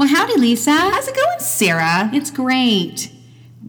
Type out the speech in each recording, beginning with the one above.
Well, howdy, Lisa. How's it going, Sarah? It's great.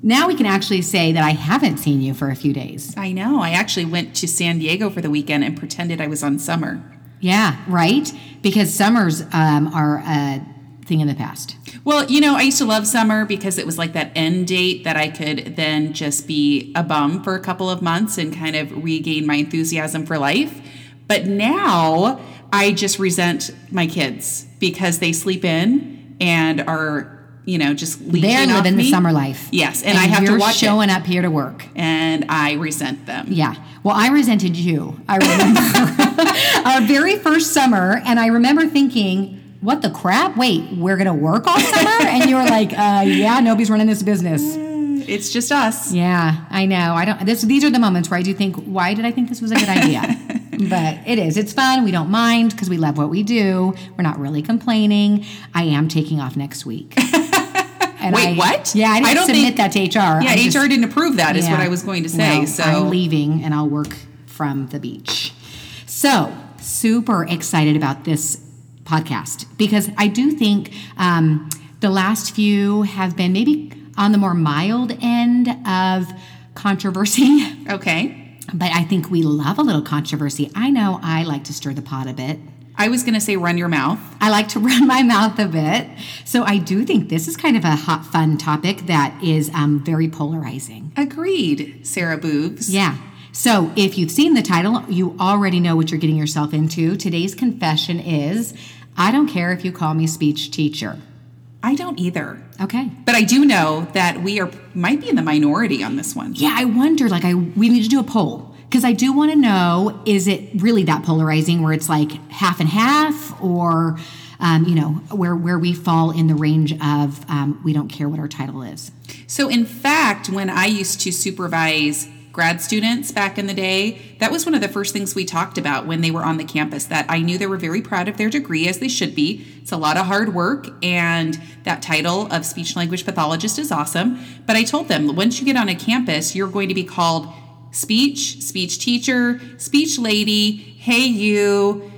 Now we can actually say that I haven't seen you for a few days. I know. I actually went to San Diego for the weekend and pretended I was on summer. Yeah, right? Because summers um, are a thing in the past. Well, you know, I used to love summer because it was like that end date that I could then just be a bum for a couple of months and kind of regain my enthusiasm for life. But now I just resent my kids because they sleep in and are, you know, just leeching They're living the summer life. Yes, and, I have to watch showing it, up here to work. and I resent them. Yeah. Well, I resented you. I remember our very first summer, and I remember thinking, what the crap? Wait, we're going to work all summer? And you were like, uh, yeah, nobody's running this business. It's just us. Yeah, I know. I don't. This, these are the moments where I do think, why did I think this was a good idea? but it is. It's fun. We don't mind because we love what we do. We're not really complaining. I am taking off next week. And Wait, I- what? Yeah, I didn't I don't submit think- that to HR. Yeah, HR didn't approve that. Is what. I was going to say. So I'm leaving and I'll work from the beach. So super excited about this podcast because I do think um, the last few have been maybe on the more mild end of controversy, okay. But I think we love a little controversy. I know I like to stir the pot a bit. I was going to say run your mouth. I like to run my mouth a bit. So I do think this is kind of a hot, fun topic that is um, very polarizing. Agreed, Sarah Boobs. Yeah. So if you've seen the title, you already know what you're getting yourself into. Today's confession is I don't care if you call me speech teacher. I don't either. Okay. But I do know that we are might be in the minority on this one. Yeah, I wonder like I we need to do a poll because I do want to know is it really that polarizing where it's like half and half or um, you know where where we fall in the range of um, we don't care what our title is. So in fact, when I used to supervise grad students back in the day, that was one of the first things we talked about when they were on the campus that I knew they were very proud of their degree as they should be. It's a lot of hard work and that title of speech language pathologist is awesome, but I told them once you get on a campus, you're going to be called speech, speech teacher, speech lady, hey you,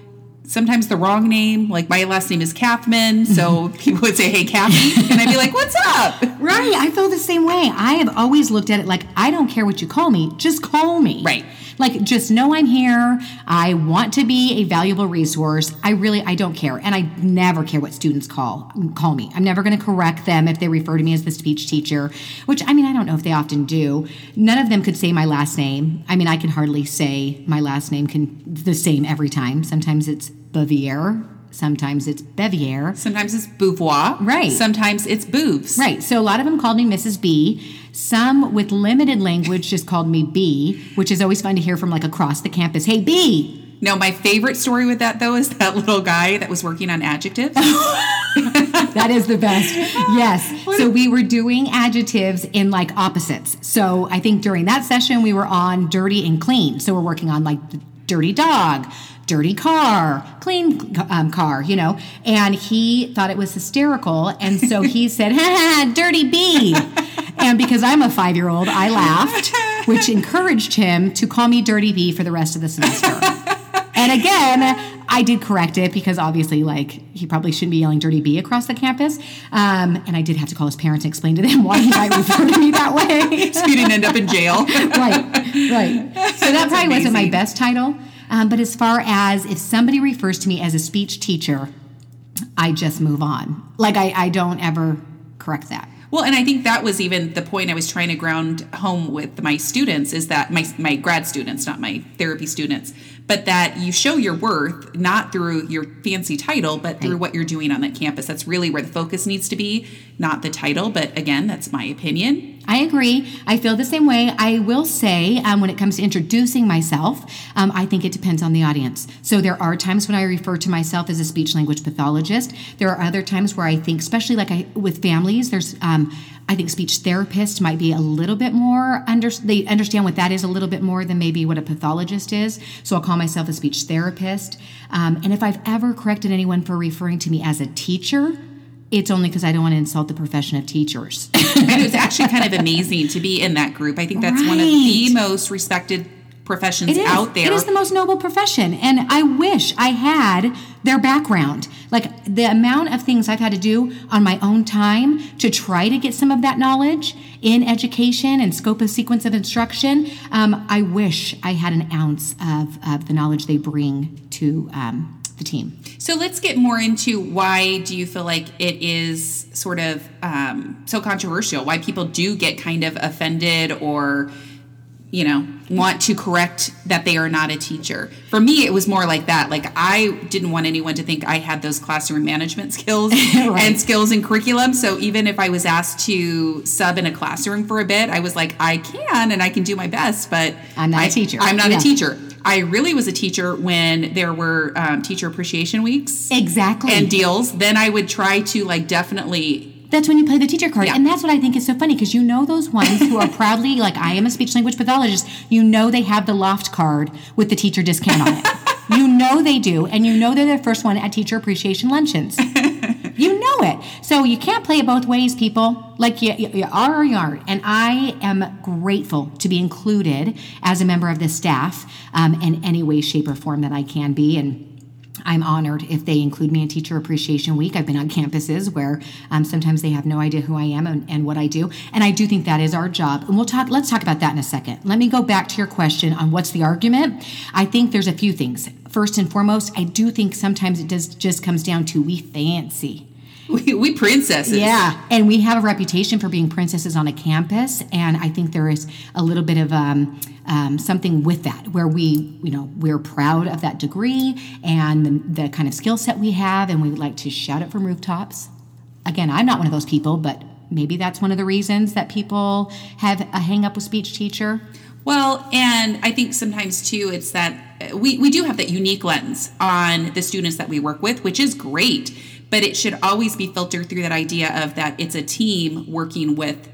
sometimes the wrong name. Like my last name is Kathman, so mm-hmm. people would say, "Hey, Kathy," and I'd be like, "What's up?" Right. I feel the same way. I have always looked at it like I don't care what you call me, just call me. Right. Like just know I'm here. I want to be a valuable resource. I really I don't care. And I never care what students call call me. I'm never going to correct them if they refer to me as the speech teacher, which I mean I don't know if they often do. None of them could say my last name. I mean I can hardly say my last name can the same every time. Sometimes it's Bavier, sometimes it's Bevier. Sometimes it's Beauvoir. Right. Sometimes it's boobs. Right. So a lot of them called me Mrs. B. Some with limited language just called me B, which is always fun to hear from like across the campus. Hey, B. No, my favorite story with that though is that little guy that was working on adjectives. That is the best. Yes. So we were doing adjectives in like opposites. So I think during that session we were on dirty and clean. So we're working on like the dirty dog, dirty car, clean um, car, you know. And he thought it was hysterical, and so he said, "Ha ha, dirty bee." And because I'm a five year old, I laughed, which encouraged him to call me dirty bee for the rest of the semester. And again, I did correct it because obviously, like, he probably shouldn't be yelling dirty B across the campus. Um, and I did have to call his parents and explain to them why he might refer to me that way. so you didn't end up in jail. right, right. So that probably wasn't my best title. Um, but as far as if somebody refers to me as a speech teacher, I just move on. Like, I, I don't ever correct that. Well, and I think that was even the point I was trying to ground home with my students is that my my grad students, not my therapy students, but that you show your worth not through your fancy title, but through Right. what you're doing on that campus. That's really where the focus needs to be, not the title. But again, that's my opinion. I agree. I feel the same way. I will say, um, when it comes to introducing myself, um, I think it depends on the audience. So there are times when I refer to myself as a speech language pathologist. There are other times where I think, especially like I, with families, there's, um, I think speech therapist might be a little bit more under. They understand what that is a little bit more than maybe what a pathologist is. So I'll call myself a speech therapist. Um, and if I've ever corrected anyone for referring to me as a teacher, it's only because I don't want to insult the profession of teachers. and it was actually kind of amazing to be in that group. I think that's one of the most respected professions out there. It is the most noble profession. And I wish I had their background. Like the amount of things I've had to do on my own time to try to get some of that knowledge in education and scope of sequence of instruction. Um, I wish I had an ounce of, of the knowledge they bring to um, the team. So let's get more into why do you feel like it is sort of um, so controversial? Why people do get kind of offended or, you know, want to correct that they are not a teacher. For me, it was more like that. Like I didn't want anyone to think I had those classroom management skills Right. and skills in curriculum. So even if I was asked to sub in a classroom for a bit, I was like, I can and I can do my best, but I'm not a I- teacher. I'm not Yeah. a teacher. I really was a teacher when there were um, teacher appreciation weeks Exactly. and deals, then I would try to like definitely That's when you play the teacher card. Yeah. And that's what I think is so funny because you know those ones who are proudly like, I am a speech language pathologist. You know they have the loft card with the teacher discount on it. You know they do. And you know they're the first one at teacher appreciation luncheons. you know it. So you can't play it both ways, people. Like you, you, you are or you aren't. And I am grateful to be included as a member of the staff um, in any way, shape, or form that I can be. And I'm honored if they include me in Teacher Appreciation Week. I've been on campuses where um, sometimes they have no idea who I am and, and what I do, and I do think that is our job. And we'll talk. Let's talk about that in a second. Let me go back to your question on what's the argument. I think there's a few things. First and foremost, I do think sometimes it does just comes down to we fancy. We, we princesses. Yeah, and we have a reputation for being princesses on a campus, and I think there is a little bit of um, um, something with that, where we, you know, we're proud of that degree and the, the kind of skill set we have, and we like to shout it from rooftops. Again, I'm not one of those people, but maybe that's one of the reasons that people have a hang up with speech teacher. Well, and I think sometimes too, it's that uh, we, we do have that unique lens on the students that we work with, which is great, but it should always be filtered through that idea of that it's a team working with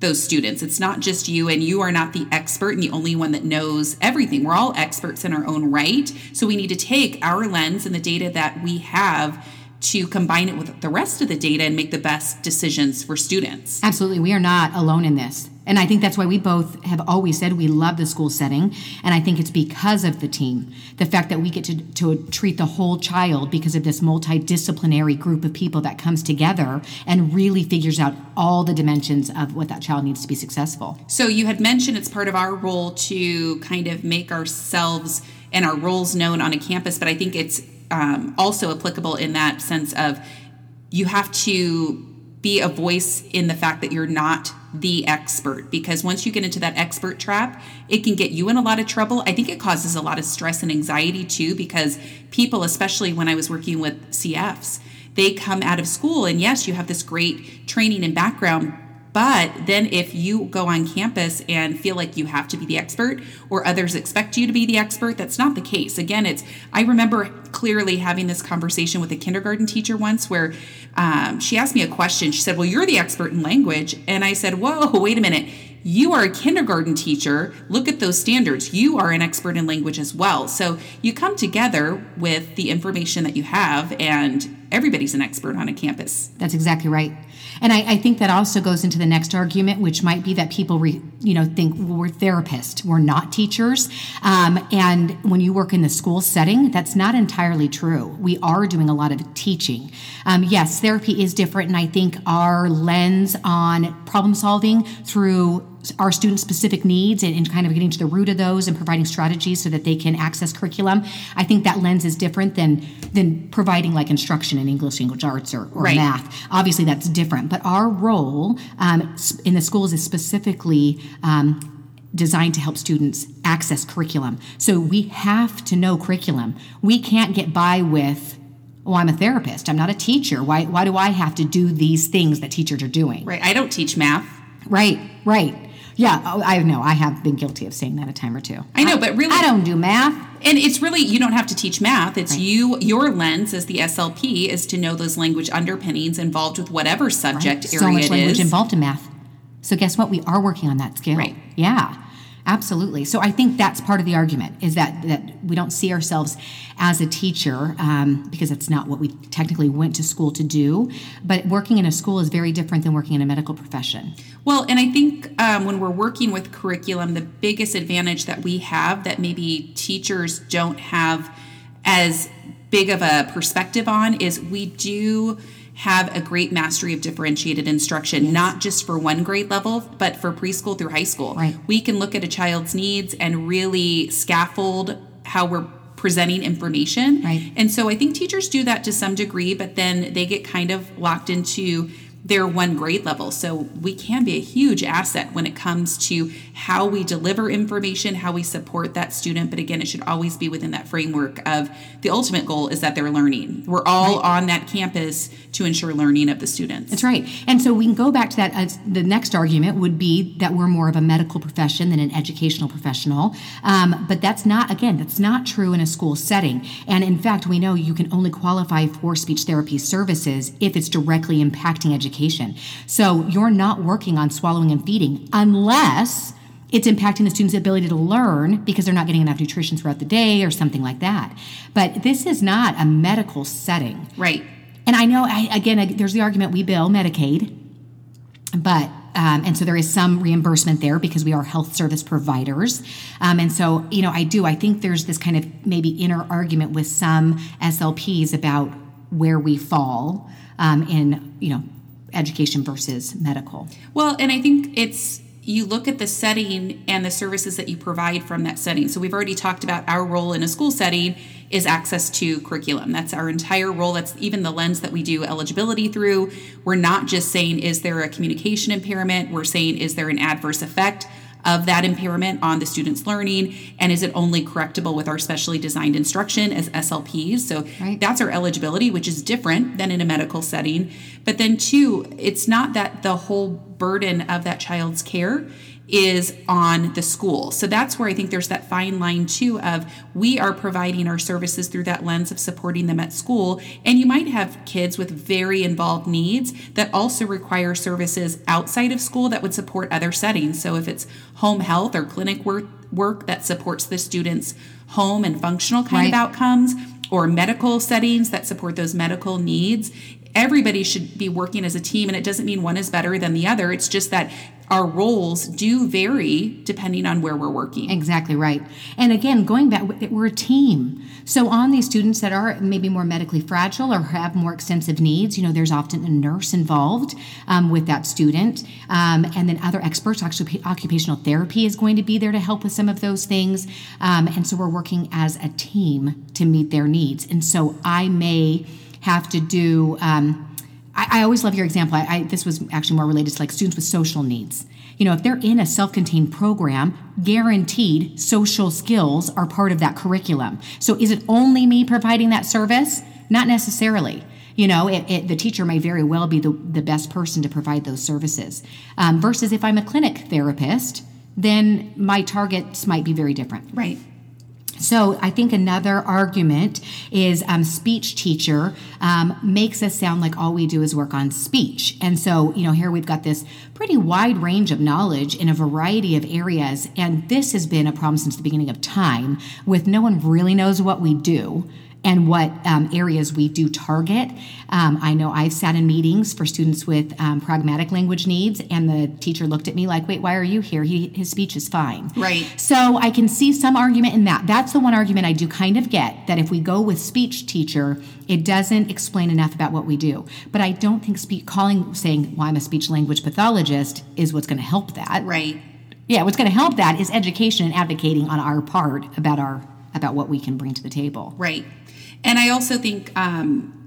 those students. It's not just you, and you are not the expert and the only one that knows everything. We're all experts in our own right. So we need to take our lens and the data that we have to combine it with the rest of the data and make the best decisions for students. Absolutely. We are not alone in this. And I think that's why we both have always said we love the school setting. And I think it's because of the team. The fact that we get to, to treat the whole child because of this multidisciplinary group of people that comes together and really figures out all the dimensions of what that child needs to be successful. So you had mentioned it's part of our role to kind of make ourselves and our roles known on a campus, but I think it's um, also applicable in that sense of you have to be a voice in the fact that you're not the expert because once you get into that expert trap it can get you in a lot of trouble. I think it causes a lot of stress and anxiety too because people especially when i was working with CFs they come out of school and yes you have this great training and background but then if you go on campus and feel like you have to be the expert or others expect you to be the expert, that's not the case. Again, it's, I remember clearly having this conversation with a kindergarten teacher once where um, she asked me a question. She said, Well, you're the expert in language. And I said, Whoa, wait a minute. You are a kindergarten teacher. Look at those standards. You are an expert in language as well. So you come together with the information that you have, and everybody's an expert on a campus. That's exactly right. And I, I think that also goes into the next argument, which might be that people, re, you know, think well, we're therapists, we're not teachers. Um, and when you work in the school setting, that's not entirely true. We are doing a lot of teaching. Um, yes, therapy is different, and I think our lens on problem solving through our student specific needs and, and, kind of getting to the root of those and providing strategies so that they can access curriculum. I think that lens is different than than providing like instruction in English language arts or, or Right. math. Obviously, that's different. But our role um, in the schools is specifically. Um, designed to help students access curriculum. So we have to know curriculum. We can't get by with, oh, I'm a therapist. I'm not a teacher. Why, why do I have to do these things that teachers are doing? Right. I don't teach math. Right, right. Yeah, oh, I know. I have been guilty of saying that a time or two. I know, but really- I don't do math. And it's really you don't have to teach math. It's you your lens as the SLP is to know those language underpinnings involved with whatever subject so area much it language is. involved in math. So guess what? We are working on that skill. Right. Yeah. Absolutely. So I think that's part of the argument is that that we don't see ourselves as a teacher um, because it's not what we technically went to school to do. But working in a school is very different than working in a medical profession. Well, and I think um, when we're working with curriculum, the biggest advantage that we have that maybe teachers don't have as big of a perspective on is we do have a great mastery of differentiated instruction, yes. not just for one grade level, but for preschool through high school. Right. We can look at a child's needs and really scaffold how we're presenting information. Right. And so I think teachers do that to some degree, but then they get kind of locked into their one grade level. So we can be a huge asset when it comes to how we deliver information, how we support that student. But again, it should always be within that framework of the ultimate goal is that they're learning. We're all right. on that campus to ensure learning of the students. That's right. And so we can go back to that. Uh, the next argument would be that we're more of a medical profession than an educational professional. Um, but that's not, again, that's not true in a school setting. And in fact, we know you can only qualify for speech therapy services if it's directly impacting education education. So you're not working on swallowing and feeding unless it's impacting the student's ability to learn because they're not getting enough nutrition throughout the day or something like that. But this is not a medical setting. Right. And I know, I, again, there's the argument we bill Medicaid, but um, and so there is some reimbursement there because we are health service providers. Um, and so, you know, I do, I think there's this kind of maybe inner argument with some SLPs about where we fall um, in, you know, education versus medical. Well, and I think it's you look at the setting and the services that you provide from that setting. So we've already talked about our role in a school setting is access to curriculum. That's our entire role. That's even the lens that we do eligibility through. We're not just saying is there a communication impairment, we're saying is there an adverse effect of that impairment on the student's learning? And is it only correctable with our specially designed instruction as SLPs so right. that's our eligibility which is different than in a medical setting. But then two it's not that the whole burden of that child's care is on the school. So that's where I think there's that fine line too of we are providing our services through that lens of supporting them at school. And you might have kids with very involved needs that also require services outside of school that would support other settings. So if it's home health or clinic work, work that supports the student's home and functional kind right. of outcomes or medical settings that support those medical needs everybody should be working as a team and it doesn't mean one is better than the other it's just that our roles do vary depending on where we're working. Exactly right. And again, going back, we're a team. So on these students that are maybe more medically fragile or have more extensive needs, you know, there's often a nurse involved um, with that student, um, and then other experts. Actually, occupational therapy is going to be there to help with some of those things. Um, and so we're working as a team to meet their needs. And so I may have to do. Um, I, I, always love your example. I, I, this was actually more related to like students with social needs. You know, if they're in a self-contained program, guaranteed social skills are part of that curriculum. So, is it only me providing that service? Not necessarily. You know, it, it, the teacher may very well be the, the best person to provide those services. Um, versus if I'm a clinic therapist, then my targets might be very different. Right. So I think another argument is um, speech teacher um, makes us sound like all we do is work on speech. And so, you know, here we've got this pretty wide range of knowledge in a variety of areas. And this has been a problem since the beginning of time with no one really knows what we do and what um, areas we do target. Um, I know I've sat in meetings for students with um, pragmatic language needs, and the teacher looked at me like, "Wait, why are you here? He, his speech is fine." Right. So I can see some argument in that. That's the one argument I do kind of get that if we go with speech teacher, it doesn't explain enough about what we do. But I don't think speak calling saying, "Well, I'm a speech language pathologist," is what's going to help that. Right. Yeah, what's going to help that is education and advocating on our part about our about what we can bring to the table. Right. And I also think um,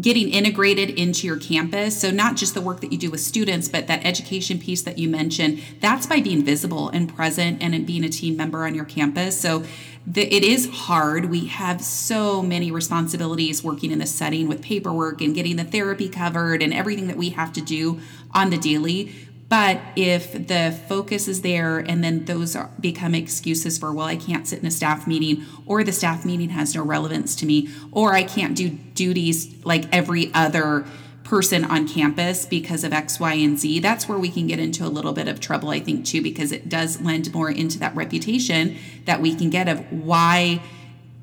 getting integrated into your campus. So, not just the work that you do with students, but that education piece that you mentioned, that's by being visible and present and being a team member on your campus. So, the, it is hard. We have so many responsibilities working in this setting with paperwork and getting the therapy covered and everything that we have to do on the daily. But if the focus is there and then those are, become excuses for, well, I can't sit in a staff meeting, or the staff meeting has no relevance to me, or I can't do duties like every other person on campus because of X, Y, and Z, that's where we can get into a little bit of trouble, I think, too, because it does lend more into that reputation that we can get of why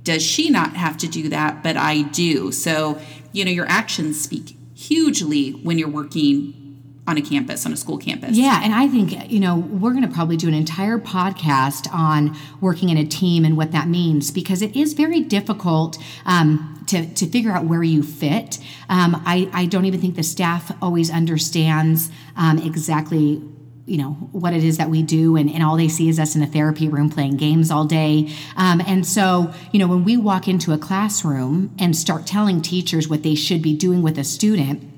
does she not have to do that, but I do. So, you know, your actions speak hugely when you're working on a campus, on a school campus. Yeah, and I think, you know, we're going to probably do an entire podcast on working in a team and what that means because it is very difficult um, to, to figure out where you fit. Um, I, I don't even think the staff always understands um, exactly you know what it is that we do and, and all they see is us in a therapy room playing games all day um, and so you know when we walk into a classroom and start telling teachers what they should be doing with a student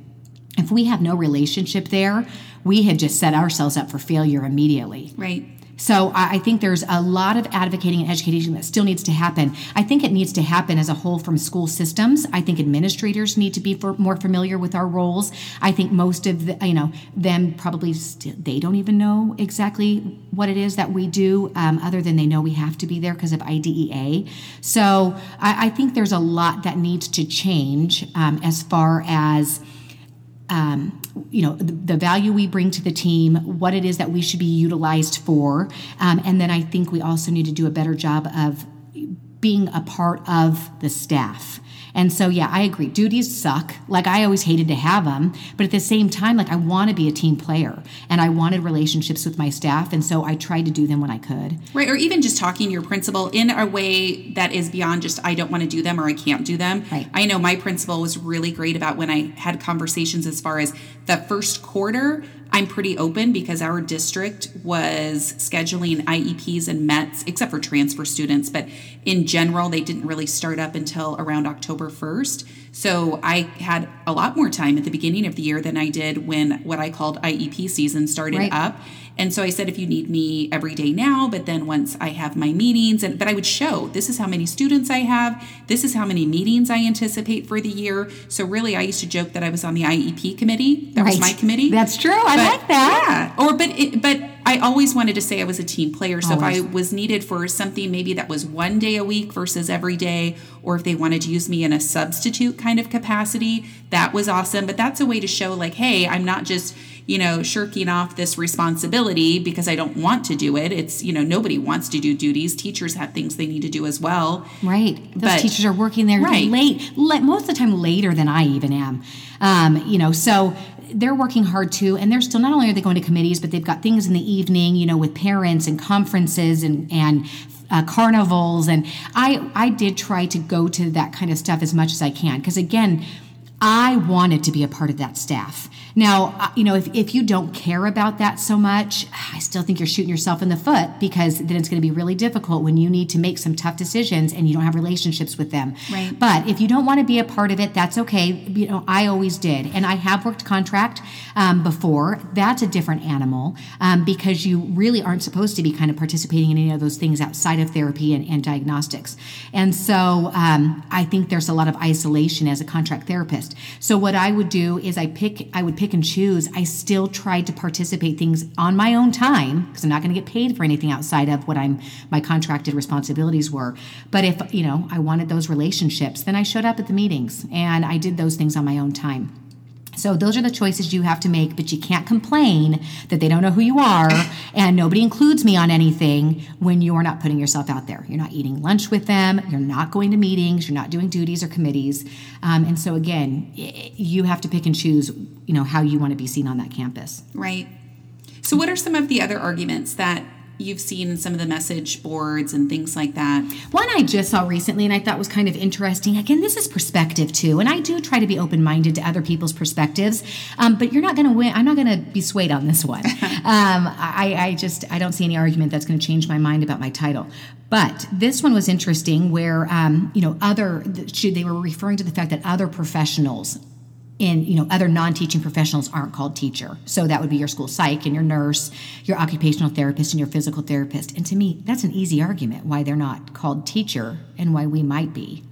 if we have no relationship there, we have just set ourselves up for failure immediately. Right. So I think there's a lot of advocating and education that still needs to happen. I think it needs to happen as a whole from school systems. I think administrators need to be more familiar with our roles. I think most of the, you know them probably st- they don't even know exactly what it is that we do, um, other than they know we have to be there because of IDEA. So I, I, think there's a lot that needs to change um, as far as um, you know the, the, value we bring to the team what it is that we should be utilized for. Um, and then i think we also need to do a better job of being a part of the staff and so, yeah, I agree. Duties suck. Like, I always hated to have them. But at the same time, like, I want to be a team player and I wanted relationships with my staff. And so I tried to do them when I could. Right. Or even just talking to your principal in a way that is beyond just, I don't want to do them or I can't do them. Right. I know my principal was really great about when I had conversations as far as the first quarter. I'm pretty open because our district was scheduling IEPs and METs, except for transfer students, but in general, they didn't really start up until around October 1st. So I had a lot more time at the beginning of the year than I did when what I called IEP season started right. up. And so I said, if you need me every day now, but then once I have my meetings, and but I would show this is how many students I have, this is how many meetings I anticipate for the year. So really, I used to joke that I was on the IEP committee. That right. was my committee. That's true. I but, like that. Yeah. Or but it, but I always wanted to say I was a team player. So always. if I was needed for something maybe that was one day a week versus every day, or if they wanted to use me in a substitute kind of capacity, that was awesome. But that's a way to show like, hey, I'm not just you know, shirking off this responsibility because I don't want to do it. It's, you know, nobody wants to do duties. Teachers have things they need to do as well. Right. Those but, teachers are working there right. late, most of the time later than I even am. Um, you know, so they're working hard too and they're still not only are they going to committees but they've got things in the evening you know with parents and conferences and and uh, carnivals and i i did try to go to that kind of stuff as much as i can because again i wanted to be a part of that staff now, uh, you know, if, if you don't care about that so much, I still think you're shooting yourself in the foot because then it's going to be really difficult when you need to make some tough decisions and you don't have relationships with them. Right. But if you don't want to be a part of it, that's okay. You know, I always did. And I have worked contract um, before. That's a different animal um, because you really aren't supposed to be kind of participating in any of those things outside of therapy and, and diagnostics. And so um, I think there's a lot of isolation as a contract therapist. So what I would do is I pick, I would pick and choose, I still tried to participate things on my own time because I'm not going to get paid for anything outside of what I'm my contracted responsibilities were. But if, you know, I wanted those relationships, then I showed up at the meetings and I did those things on my own time. So those are the choices you have to make, but you can't complain that they don't know who you are and nobody includes me on anything when you're not putting yourself out there. You're not eating lunch with them, you're not going to meetings, you're not doing duties or committees. Um, and so again, you have to pick and choose, you know, how you want to be seen on that campus. Right. So what are some of the other arguments that you've seen in some of the message boards and things like that? One I just saw recently and I thought was kind of interesting. Again, this is perspective too, and I do try to be open minded to other people's perspectives. Um, but you're not going to win. I'm not going to be swayed on this one. um, I, I just I don't see any argument that's going to change my mind about my title. But this one was interesting, where um, you know other they were referring to the fact that other professionals in you know other non-teaching professionals aren't called teacher. So that would be your school psych and your nurse your occupational therapist and your physical therapist. And to me that's an easy argument why they're not called teacher and why we might be.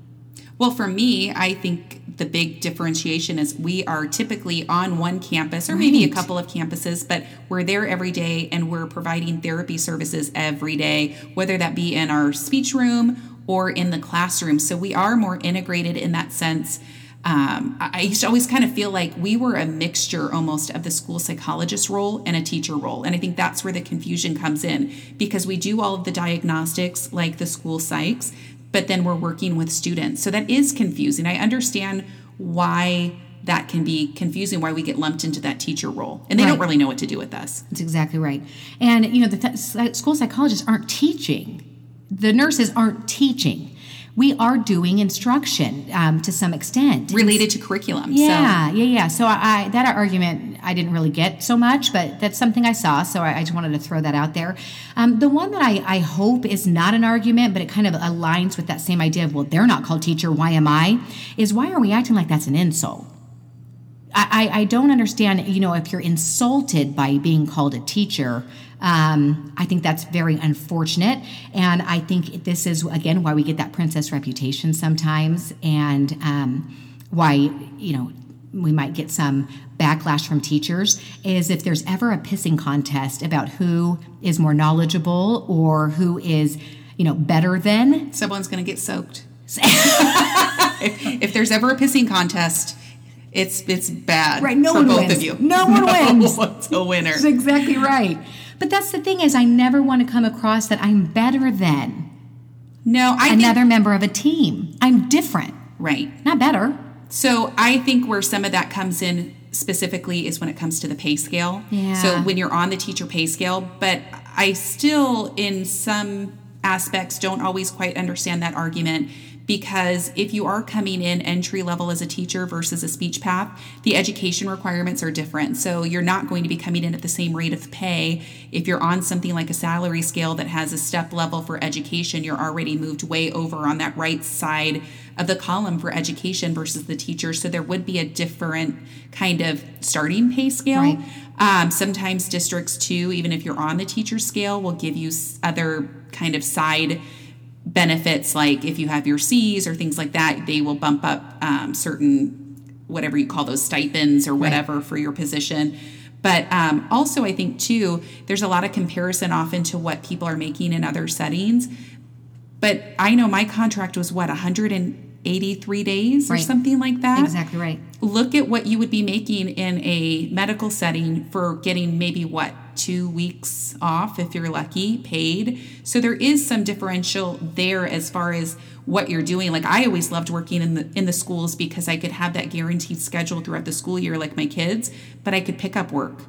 Well for me i think the big differentiation is we are typically on one campus or maybe a couple of campuses but we're there every day and we're providing therapy services every day whether that be in our speech room or in the classroom. So we are more integrated in that sense um, I used to always kind of feel like we were a mixture almost of the school psychologist role and a teacher role. And I think that's where the confusion comes in because we do all of the diagnostics like the school psychs, but then we're working with students. So that is confusing. I understand why that can be confusing why we get lumped into that teacher role and they right. don't really know what to do with us that's exactly right and you know the th- school psychologists aren't teaching the nurses aren't teaching we are doing instruction um, to some extent related to curriculum. Yeah, so. yeah, yeah. So I, that argument I didn't really get so much, but that's something I saw. So I, I just wanted to throw that out there. Um, the one that I, I hope is not an argument, but it kind of aligns with that same idea of well, they're not called teacher. Why am I? Is why are we acting like that's an insult? I, I don't understand, you know, if you're insulted by being called a teacher, um, I think that's very unfortunate. And I think this is, again, why we get that princess reputation sometimes and um, why, you know, we might get some backlash from teachers is if there's ever a pissing contest about who is more knowledgeable or who is, you know, better than. Someone's going to get soaked. if, if there's ever a pissing contest, it's it's bad right, no one both wins. of you. No one wins. What's a winner? That's exactly right. But that's the thing is I never want to come across that I'm better than no, I another think, member of a team. I'm different. Right. Not better. So I think where some of that comes in specifically is when it comes to the pay scale. Yeah. So when you're on the teacher pay scale, but I still in some aspects don't always quite understand that argument because if you are coming in entry level as a teacher versus a speech path, the education requirements are different. So you're not going to be coming in at the same rate of pay. If you're on something like a salary scale that has a step level for education, you're already moved way over on that right side of the column for education versus the teacher. So there would be a different kind of starting pay scale. Right. Um, sometimes districts, too, even if you're on the teacher scale, will give you other kind of side benefits like if you have your C's or things like that, they will bump up um, certain whatever you call those stipends or whatever right. for your position. But um, also, I think too, there's a lot of comparison often to what people are making in other settings. But I know my contract was what 183 days or something like that. Exactly right. Look at what you would be making in a medical setting for getting maybe what two weeks off if you're lucky, paid. So there is some differential there as far as what you're doing. Like I always loved working in the in the schools because I could have that guaranteed schedule throughout the school year like my kids, but I could pick up work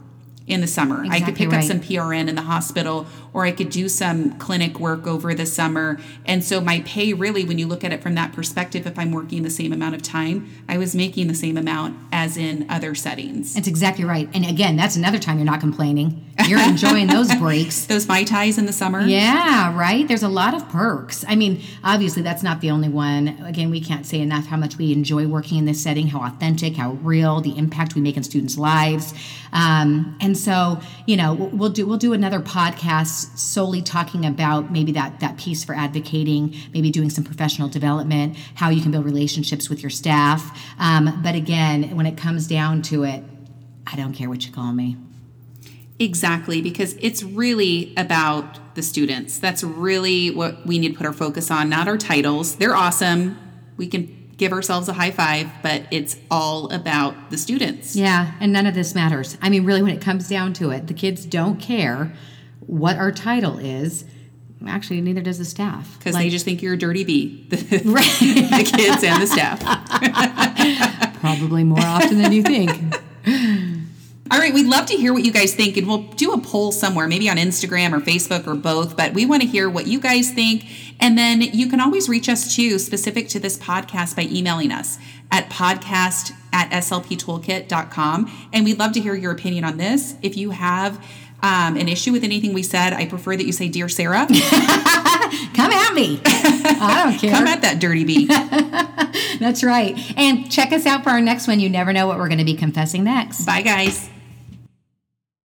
in the summer. Exactly I could pick right. up some PRN in the hospital or I could do some clinic work over the summer. And so my pay really when you look at it from that perspective if I'm working the same amount of time, I was making the same amount as in other settings. That's exactly right. And again, that's another time you're not complaining. You're enjoying those breaks. those mai tais in the summer. Yeah, right. There's a lot of perks. I mean, obviously that's not the only one. Again, we can't say enough how much we enjoy working in this setting, how authentic, how real, the impact we make in students' lives. Um, and so, you know, we'll do we'll do another podcast solely talking about maybe that that piece for advocating, maybe doing some professional development, how you can build relationships with your staff. Um, but again, when it comes down to it, I don't care what you call me. Exactly, because it's really about the students. That's really what we need to put our focus on, not our titles. They're awesome. We can give ourselves a high five, but it's all about the students. Yeah, and none of this matters. I mean, really, when it comes down to it, the kids don't care what our title is. Actually, neither does the staff. Because like, they just think you're a dirty bee, the, right. the kids and the staff. Probably more often than you think. All right, we'd love to hear what you guys think, and we'll do a poll somewhere, maybe on Instagram or Facebook or both. But we want to hear what you guys think. And then you can always reach us too, specific to this podcast, by emailing us at podcast at slptoolkit.com. And we'd love to hear your opinion on this. If you have um, an issue with anything we said, I prefer that you say, Dear Sarah. Come at me. I don't care. Come at that dirty bee. That's right. And check us out for our next one. You never know what we're going to be confessing next. Bye, guys.